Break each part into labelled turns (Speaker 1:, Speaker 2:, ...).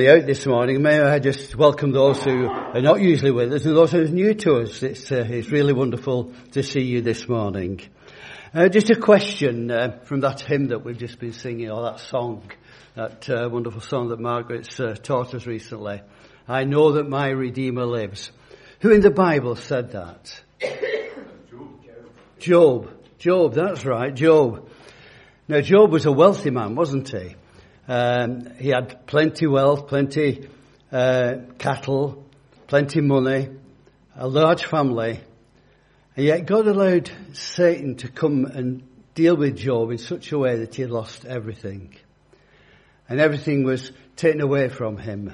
Speaker 1: out this morning, may I just welcome those who are not usually with us and those who are new to us. It's, uh, it's really wonderful to see you this morning. Uh, just a question uh, from that hymn that we've just been singing, or that song, that uh, wonderful song that Margaret's uh, taught us recently. I know that my Redeemer lives. Who in the Bible said that? Job. Job, that's right, Job. Now Job was a wealthy man, wasn't he? Um, he had plenty wealth, plenty uh, cattle, plenty money, a large family, and yet God allowed Satan to come and deal with Job in such a way that he lost everything, and everything was taken away from him.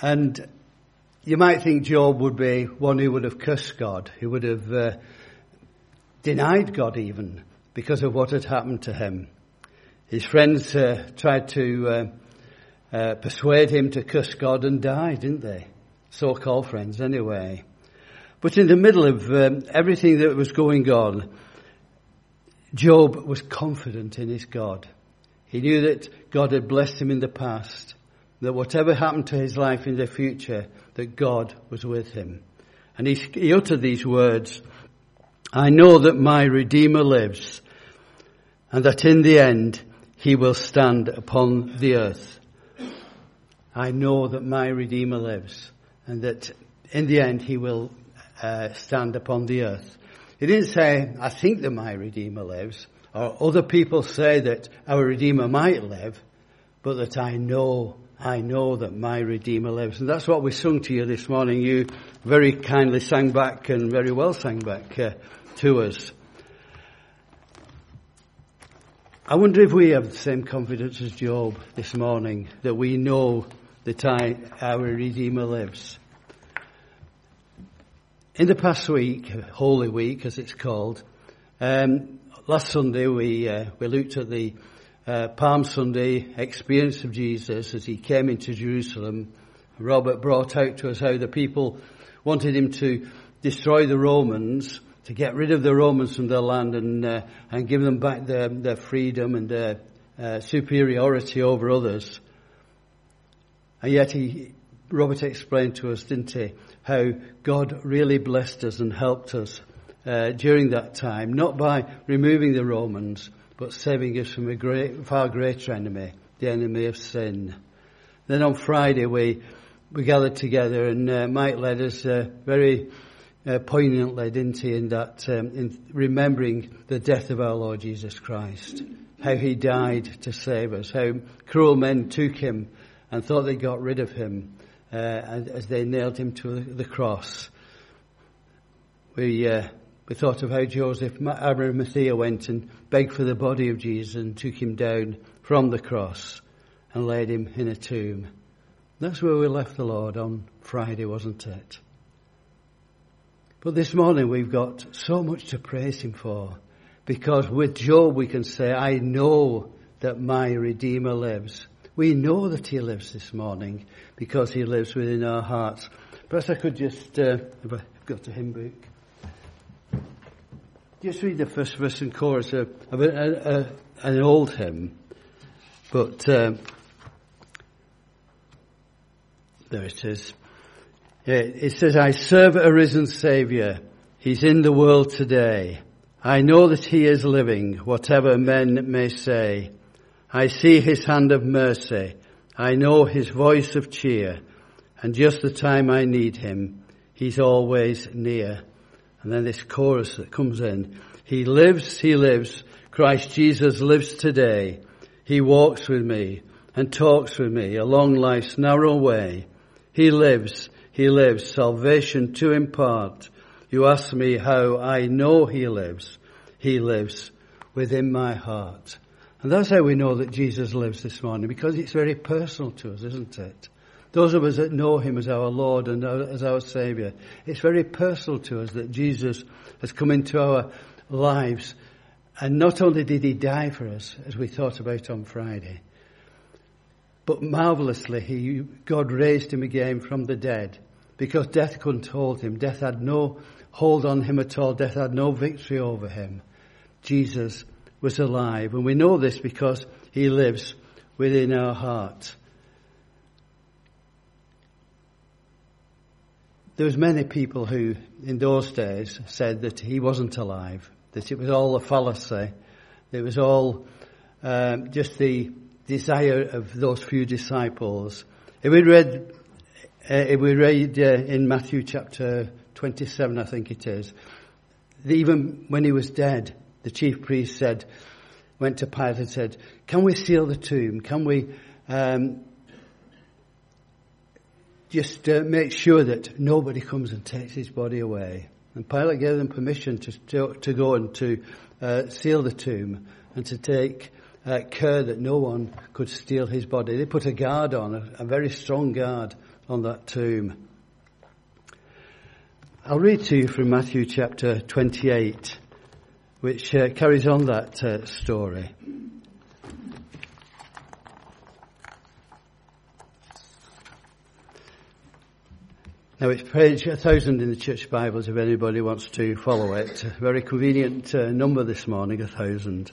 Speaker 1: And you might think Job would be one who would have cursed God, who would have uh, denied God even because of what had happened to him. His friends uh, tried to uh, uh, persuade him to curse God and die, didn't they? So-called friends, anyway. But in the middle of um, everything that was going on, Job was confident in his God. He knew that God had blessed him in the past, that whatever happened to his life in the future, that God was with him. And he, he uttered these words, I know that my Redeemer lives, and that in the end he will stand upon the earth. I know that my Redeemer lives and that in the end he will uh, stand upon the earth. He didn't say, I think that my Redeemer lives, or other people say that our Redeemer might live, but that I know, I know that my Redeemer lives. And that's what we sung to you this morning. You very kindly sang back and very well sang back uh, to us. I wonder if we have the same confidence as Job this morning that we know the time our Redeemer lives. In the past week, Holy Week as it's called, um, last Sunday we uh, we looked at the uh, Palm Sunday experience of Jesus as he came into Jerusalem. Robert brought out to us how the people wanted him to destroy the Romans to get rid of the Romans from their land and uh, and give them back their their freedom and their uh, superiority over others. And yet he, Robert explained to us, didn't he, how God really blessed us and helped us uh, during that time, not by removing the Romans, but saving us from a great, far greater enemy, the enemy of sin. Then on Friday we we gathered together and uh, Mike led us very uh, poignantly, didn't he, in that, um, in remembering the death of our Lord Jesus Christ. How he died to save us. How cruel men took him and thought they got rid of him uh, as they nailed him to the cross. We, uh, we thought of how Joseph Arimathea went and begged for the body of Jesus and took him down from the cross and laid him in a tomb. That's where we left the Lord on Friday, wasn't it? But this morning we've got so much to praise Him for. Because with Job we can say, I know that my Redeemer lives. We know that He lives this morning because He lives within our hearts. Perhaps I could just, uh, got a hymn book, just read the first verse and chorus of, of a, a, a, an old hymn. But, uh, there it is. It says, I serve a risen Saviour. He's in the world today. I know that He is living, whatever men may say. I see His hand of mercy. I know His voice of cheer. And just the time I need Him, He's always near. And then this chorus that comes in. He lives, He lives. Christ Jesus lives today. He walks with me and talks with me along life's narrow way. He lives. He lives, salvation to impart. You ask me how I know He lives. He lives within my heart. And that's how we know that Jesus lives this morning, because it's very personal to us, isn't it? Those of us that know Him as our Lord and as our Saviour, it's very personal to us that Jesus has come into our lives. And not only did He die for us, as we thought about on Friday, but marvelously, he, God raised him again from the dead because death couldn't hold him. Death had no hold on him at all. Death had no victory over him. Jesus was alive. And we know this because he lives within our heart. There was many people who, in those days, said that he wasn't alive, that it was all a fallacy, it was all uh, just the desire of those few disciples. If we read, uh, if we read uh, in Matthew chapter 27, I think it is, even when he was dead, the chief priest said, went to Pilate and said, "Can we seal the tomb? Can we?" Um, just uh, make sure that nobody comes and takes his body away. And Pilate gave them permission to, to, to go and to uh, seal the tomb and to take uh, care that no one could steal his body. They put a guard on, a, a very strong guard on that tomb. I'll read to you from Matthew chapter 28, which uh, carries on that uh, story. Now it's page 1000 in the church Bibles if anybody wants to follow it. Very convenient uh, number this morning, a thousand.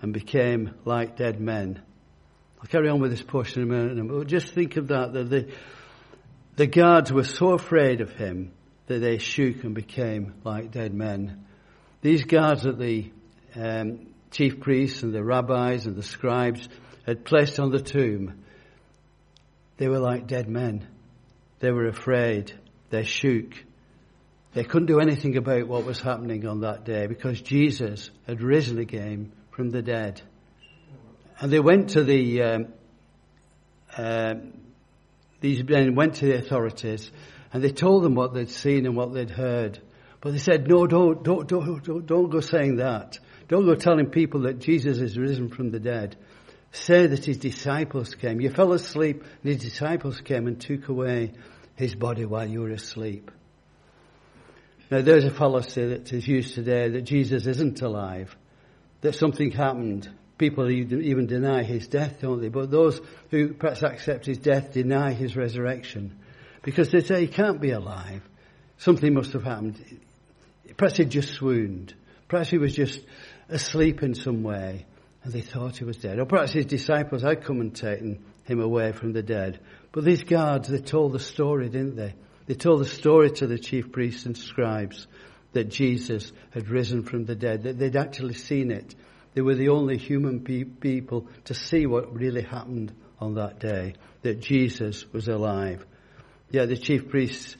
Speaker 1: and became like dead men. I'll carry on with this portion in a minute, but just think of that, that the, the guards were so afraid of him that they shook and became like dead men. These guards that the um, chief priests and the rabbis and the scribes had placed on the tomb they were like dead men. They were afraid. They shook. They couldn't do anything about what was happening on that day because Jesus had risen again from the dead. And they went to the, um, uh, these men went to the authorities and they told them what they'd seen and what they'd heard. But they said, no, don't, don't, don't, don't, don't go saying that. Don't go telling people that Jesus is risen from the dead say that his disciples came. You fell asleep and his disciples came and took away his body while you were asleep. Now there's a fallacy that is used today that Jesus isn't alive, that something happened. People even deny his death, don't they? But those who perhaps accept his death deny his resurrection because they say he can't be alive. Something must have happened. Perhaps he just swooned. Perhaps he was just asleep in some way and they thought he was dead. Or perhaps his disciples had come and taken him away from the dead. But these guards, they told the story, didn't they? They told the story to the chief priests and scribes that Jesus had risen from the dead, that they'd actually seen it. They were the only human pe- people to see what really happened on that day, that Jesus was alive. Yeah, the chief priests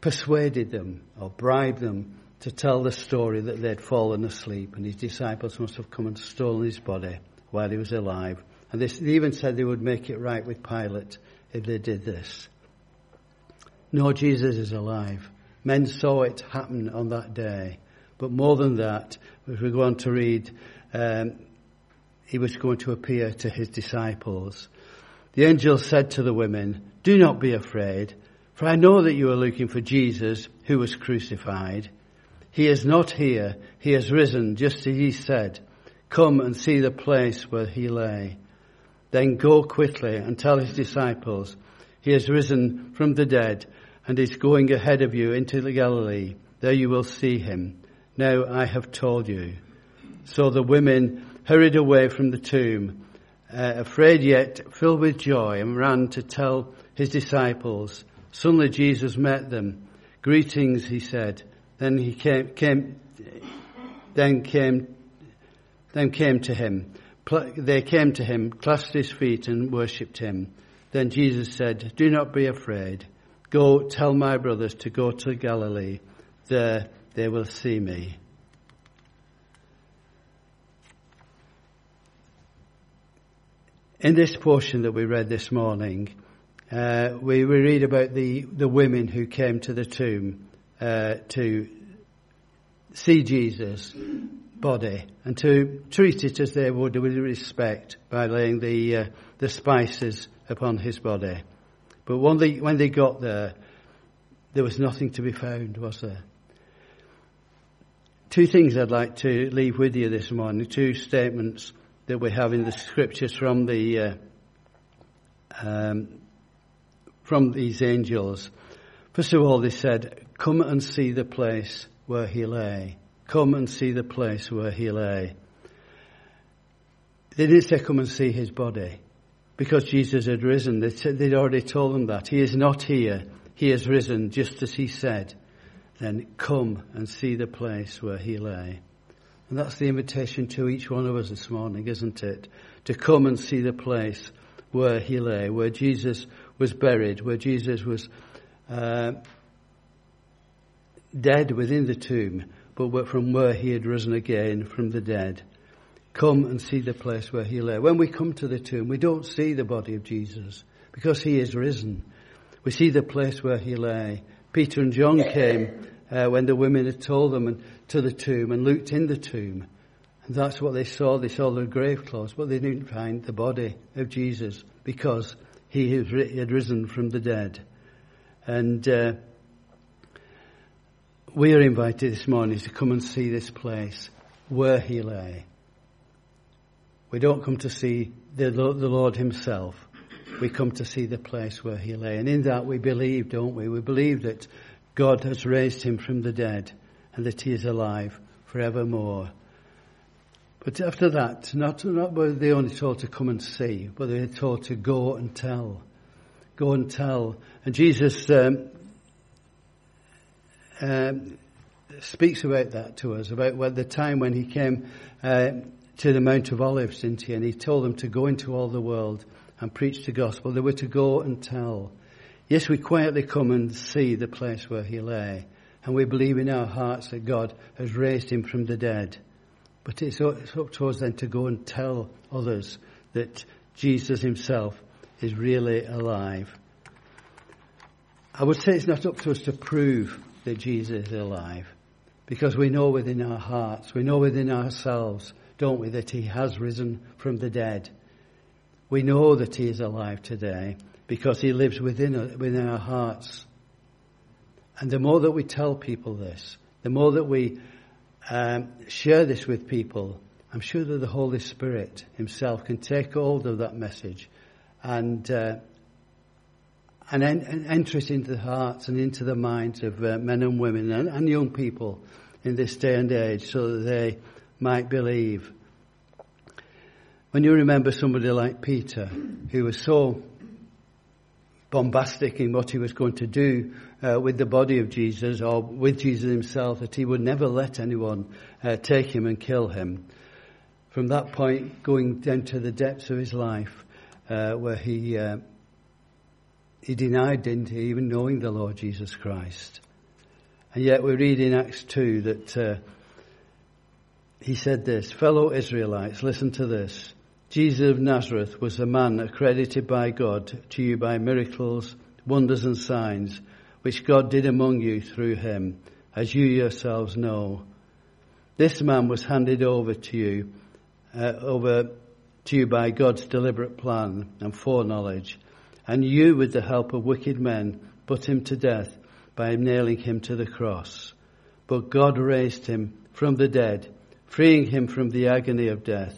Speaker 1: persuaded them or bribed them to tell the story that they'd fallen asleep and his disciples must have come and stolen his body while he was alive. And they even said they would make it right with Pilate if they did this. No, Jesus is alive. Men saw it happen on that day. But more than that, as we go on to read, um, he was going to appear to his disciples. The angel said to the women, Do not be afraid, for I know that you are looking for Jesus who was crucified. He is not here. He has risen, just as he said. Come and see the place where he lay. Then go quickly and tell his disciples, he has risen from the dead and is going ahead of you into the Galilee. There you will see him. Now I have told you. So the women hurried away from the tomb, uh, afraid yet filled with joy, and ran to tell his disciples. Suddenly Jesus met them. Greetings, he said. Then he came, came then came, then came to him. They came to him, clasped his feet and worshipped him. Then Jesus said, do not be afraid. Go tell my brothers to go to Galilee. There they will see me. In this portion that we read this morning, uh, we, we read about the, the women who came to the tomb uh, to see Jesus' body and to treat it as they would with respect by laying the uh, the spices upon his body. But when they when they got there, there was nothing to be found, was there? Two things I'd like to leave with you this morning, two statements that we have in the scriptures from the uh, um, from these angels. First of all, they said, "Come and see the place where he lay. Come and see the place where he lay." They didn't say, "Come and see his body," because Jesus had risen. They'd already told them that he is not here. He has risen, just as he said. Then come and see the place where he lay. And that's the invitation to each one of us this morning, isn't it? To come and see the place where he lay, where Jesus was buried, where Jesus was uh, dead within the tomb, but from where he had risen again from the dead. Come and see the place where he lay. When we come to the tomb, we don't see the body of Jesus because he is risen. We see the place where he lay. Peter and John came uh, when the women had told them and, to the tomb and looked in the tomb. And that's what they saw. They saw the grave clothes, but they didn't find the body of Jesus because he had risen from the dead. And uh, we are invited this morning to come and see this place where he lay. We don't come to see the, the Lord himself. We come to see the place where he lay. And in that we believe, don't we? We believe that God has raised him from the dead and that he is alive forevermore. But after that, not, not were they only told to come and see, but they were told to go and tell. Go and tell. And Jesus um, um, speaks about that to us, about the time when he came uh, to the Mount of Olives, didn't he? And he told them to go into all the world and preach the gospel. They were to go and tell. Yes, we quietly come and see the place where he lay, and we believe in our hearts that God has raised him from the dead. But it's up to us then to go and tell others that Jesus himself is really alive. I would say it's not up to us to prove that Jesus is alive, because we know within our hearts, we know within ourselves, don't we, that he has risen from the dead. We know that he is alive today because he lives within, within our hearts. And the more that we tell people this, the more that we um, share this with people, I'm sure that the Holy Spirit himself can take hold of that message and, uh, and, en- and, enter it into the hearts and into the minds of uh, men and women and, and young people in this day and age so that they might believe. When you remember somebody like Peter, who was so bombastic in what he was going to do uh, with the body of Jesus or with Jesus himself, that he would never let anyone uh, take him and kill him. From that point, going down to the depths of his life, uh, where he uh, he denied, didn't he, even knowing the Lord Jesus Christ. And yet we read in Acts 2 that uh, he said this, fellow Israelites, listen to this. Jesus of Nazareth was a man accredited by God to you by miracles, wonders and signs, which God did among you through him, as you yourselves know. This man was handed over to you, uh, over to you by God's deliberate plan and foreknowledge, and you, with the help of wicked men, put him to death by nailing him to the cross. But God raised him from the dead, freeing him from the agony of death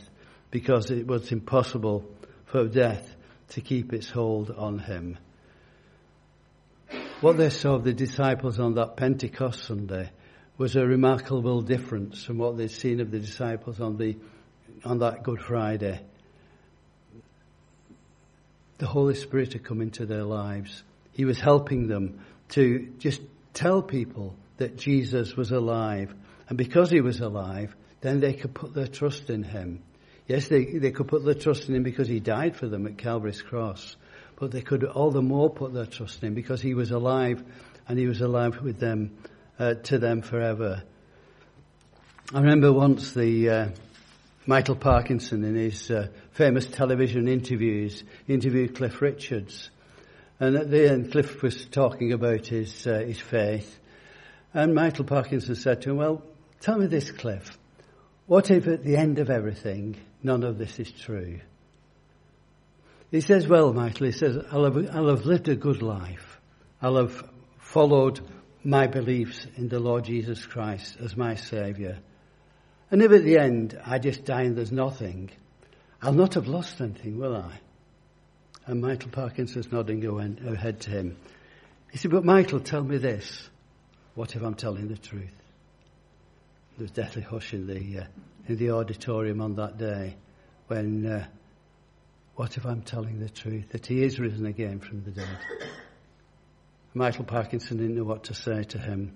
Speaker 1: because it was impossible for death to keep its hold on him. What they saw of the disciples on that Pentecost Sunday was a remarkable difference from what they'd seen of the disciples on the on that Good Friday. The Holy Spirit had come into their lives. He was helping them to just tell people that Jesus was alive. And because he was alive, then they could put their trust in him. Yes, they, they could put their trust in him because he died for them at Calvary's cross. But they could all the more put their trust in him because he was alive and he was alive with them, uh, to them forever. I remember once the, uh, Michael Parkinson in his uh, famous television interviews interviewed Cliff Richards. And at the end, Cliff was talking about his, uh, his faith. And Michael Parkinson said to him, well, tell me this, Cliff. What if at the end of everything, none of this is true? He says, well, Michael, he says, I'll have, I'll have lived a good life. I'll have followed my beliefs in the Lord Jesus Christ as my Saviour. And if at the end I just die and there's nothing, I'll not have lost anything, will I? And Michael Parkinson's nodding her head to him. He said, but Michael, tell me this. What if I'm telling the truth? There was deathly hush in the, uh, in the auditorium on that day when, uh, what if I'm telling the truth? That he is risen again from the dead. Michael Parkinson didn't know what to say to him.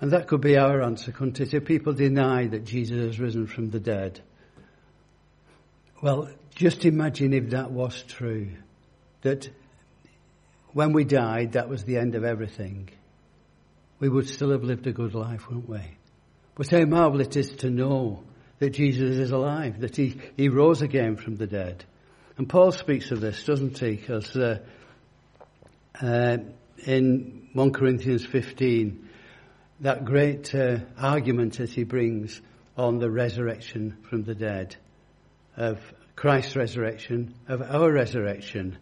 Speaker 1: And that could be our answer, couldn't it? If people deny that Jesus has risen from the dead. Well, just imagine if that was true. That when we died, that was the end of everything. We would still have lived a good life, wouldn't we? But how marvelous it is to know that Jesus is alive, that he, he rose again from the dead. And Paul speaks of this, doesn't he? Because uh, uh, in 1 Corinthians 15, that great uh, argument that he brings on the resurrection from the dead, of Christ's resurrection, of our resurrection.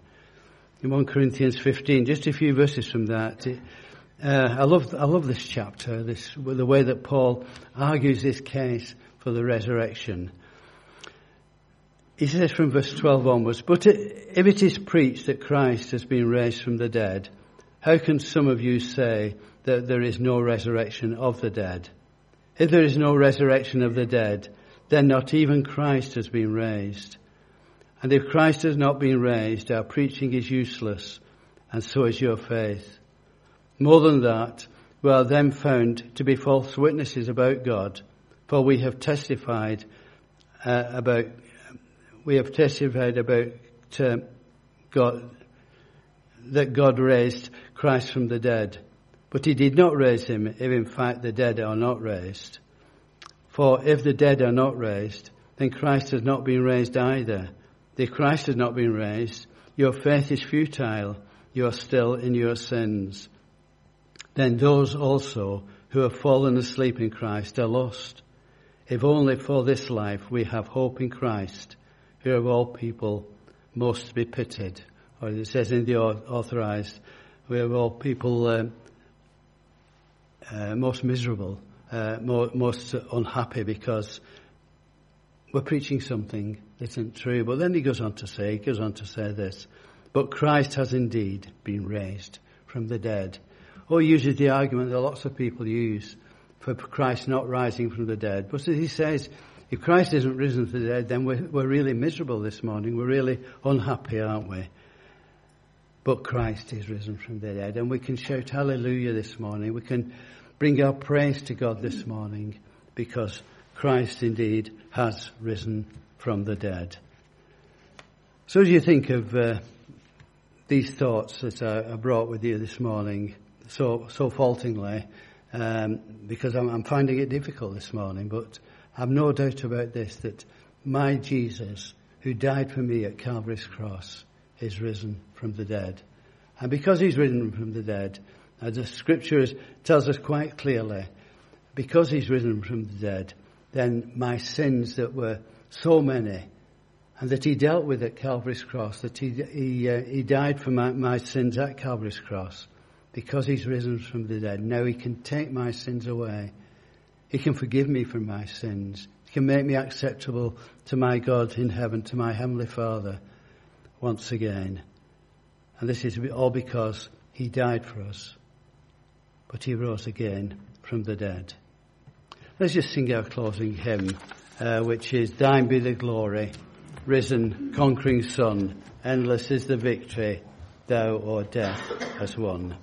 Speaker 1: In 1 Corinthians 15, just a few verses from that. It, uh, I love I love this chapter, this the way that Paul argues this case for the resurrection. He says from verse 12 onwards, But if it is preached that Christ has been raised from the dead, how can some of you say that there is no resurrection of the dead? If there is no resurrection of the dead, then not even Christ has been raised. And if Christ has not been raised, our preaching is useless, and so is your faith. More than that, we are then found to be false witnesses about God, for we have testified uh, about we have testified about uh, God, that God raised Christ from the dead. But he did not raise him if in fact the dead are not raised. For if the dead are not raised, then Christ has not been raised either. If Christ has not been raised, your faith is futile. You are still in your sins. Then those also who have fallen asleep in Christ are lost. If only for this life we have hope in Christ, who of all people most be pitied. Or it says in the authorized, we of all people uh, uh, most miserable, uh, most unhappy because we're preaching something that isn't true. But then he goes on to say, he goes on to say this, but Christ has indeed been raised from the dead. Or he uses the argument that lots of people use for Christ not rising from the dead. But he says, if Christ isn't risen from the dead, then we're, we're really miserable this morning. We're really unhappy, aren't we? But Christ is risen from the dead. And we can shout hallelujah this morning. We can bring our praise to God this morning because Christ indeed has risen from the dead. So as you think of uh, these thoughts that I, brought with you this morning so, so faultingly, um, because I'm, I'm finding it difficult this morning, but I've no doubt about this, that my Jesus, who died for me at Calvary's cross, is risen from the dead. And because he's risen from the dead, as the scripture tells us quite clearly, because he's risen from the dead, then my sins that were so many, and that he dealt with at Calvary's cross, that he, he, uh, he died for my, my sins at Calvary's cross, because he's risen from the dead. Now he can take my sins away he can forgive me for my sins. He can make me acceptable to my God in heaven, to my Heavenly Father once again. And this is all because He died for us. But He rose again from the dead. Let's just sing our closing hymn, uh, which is Thine be the glory, risen, conquering Son, endless is the victory, Thou, O death, has won.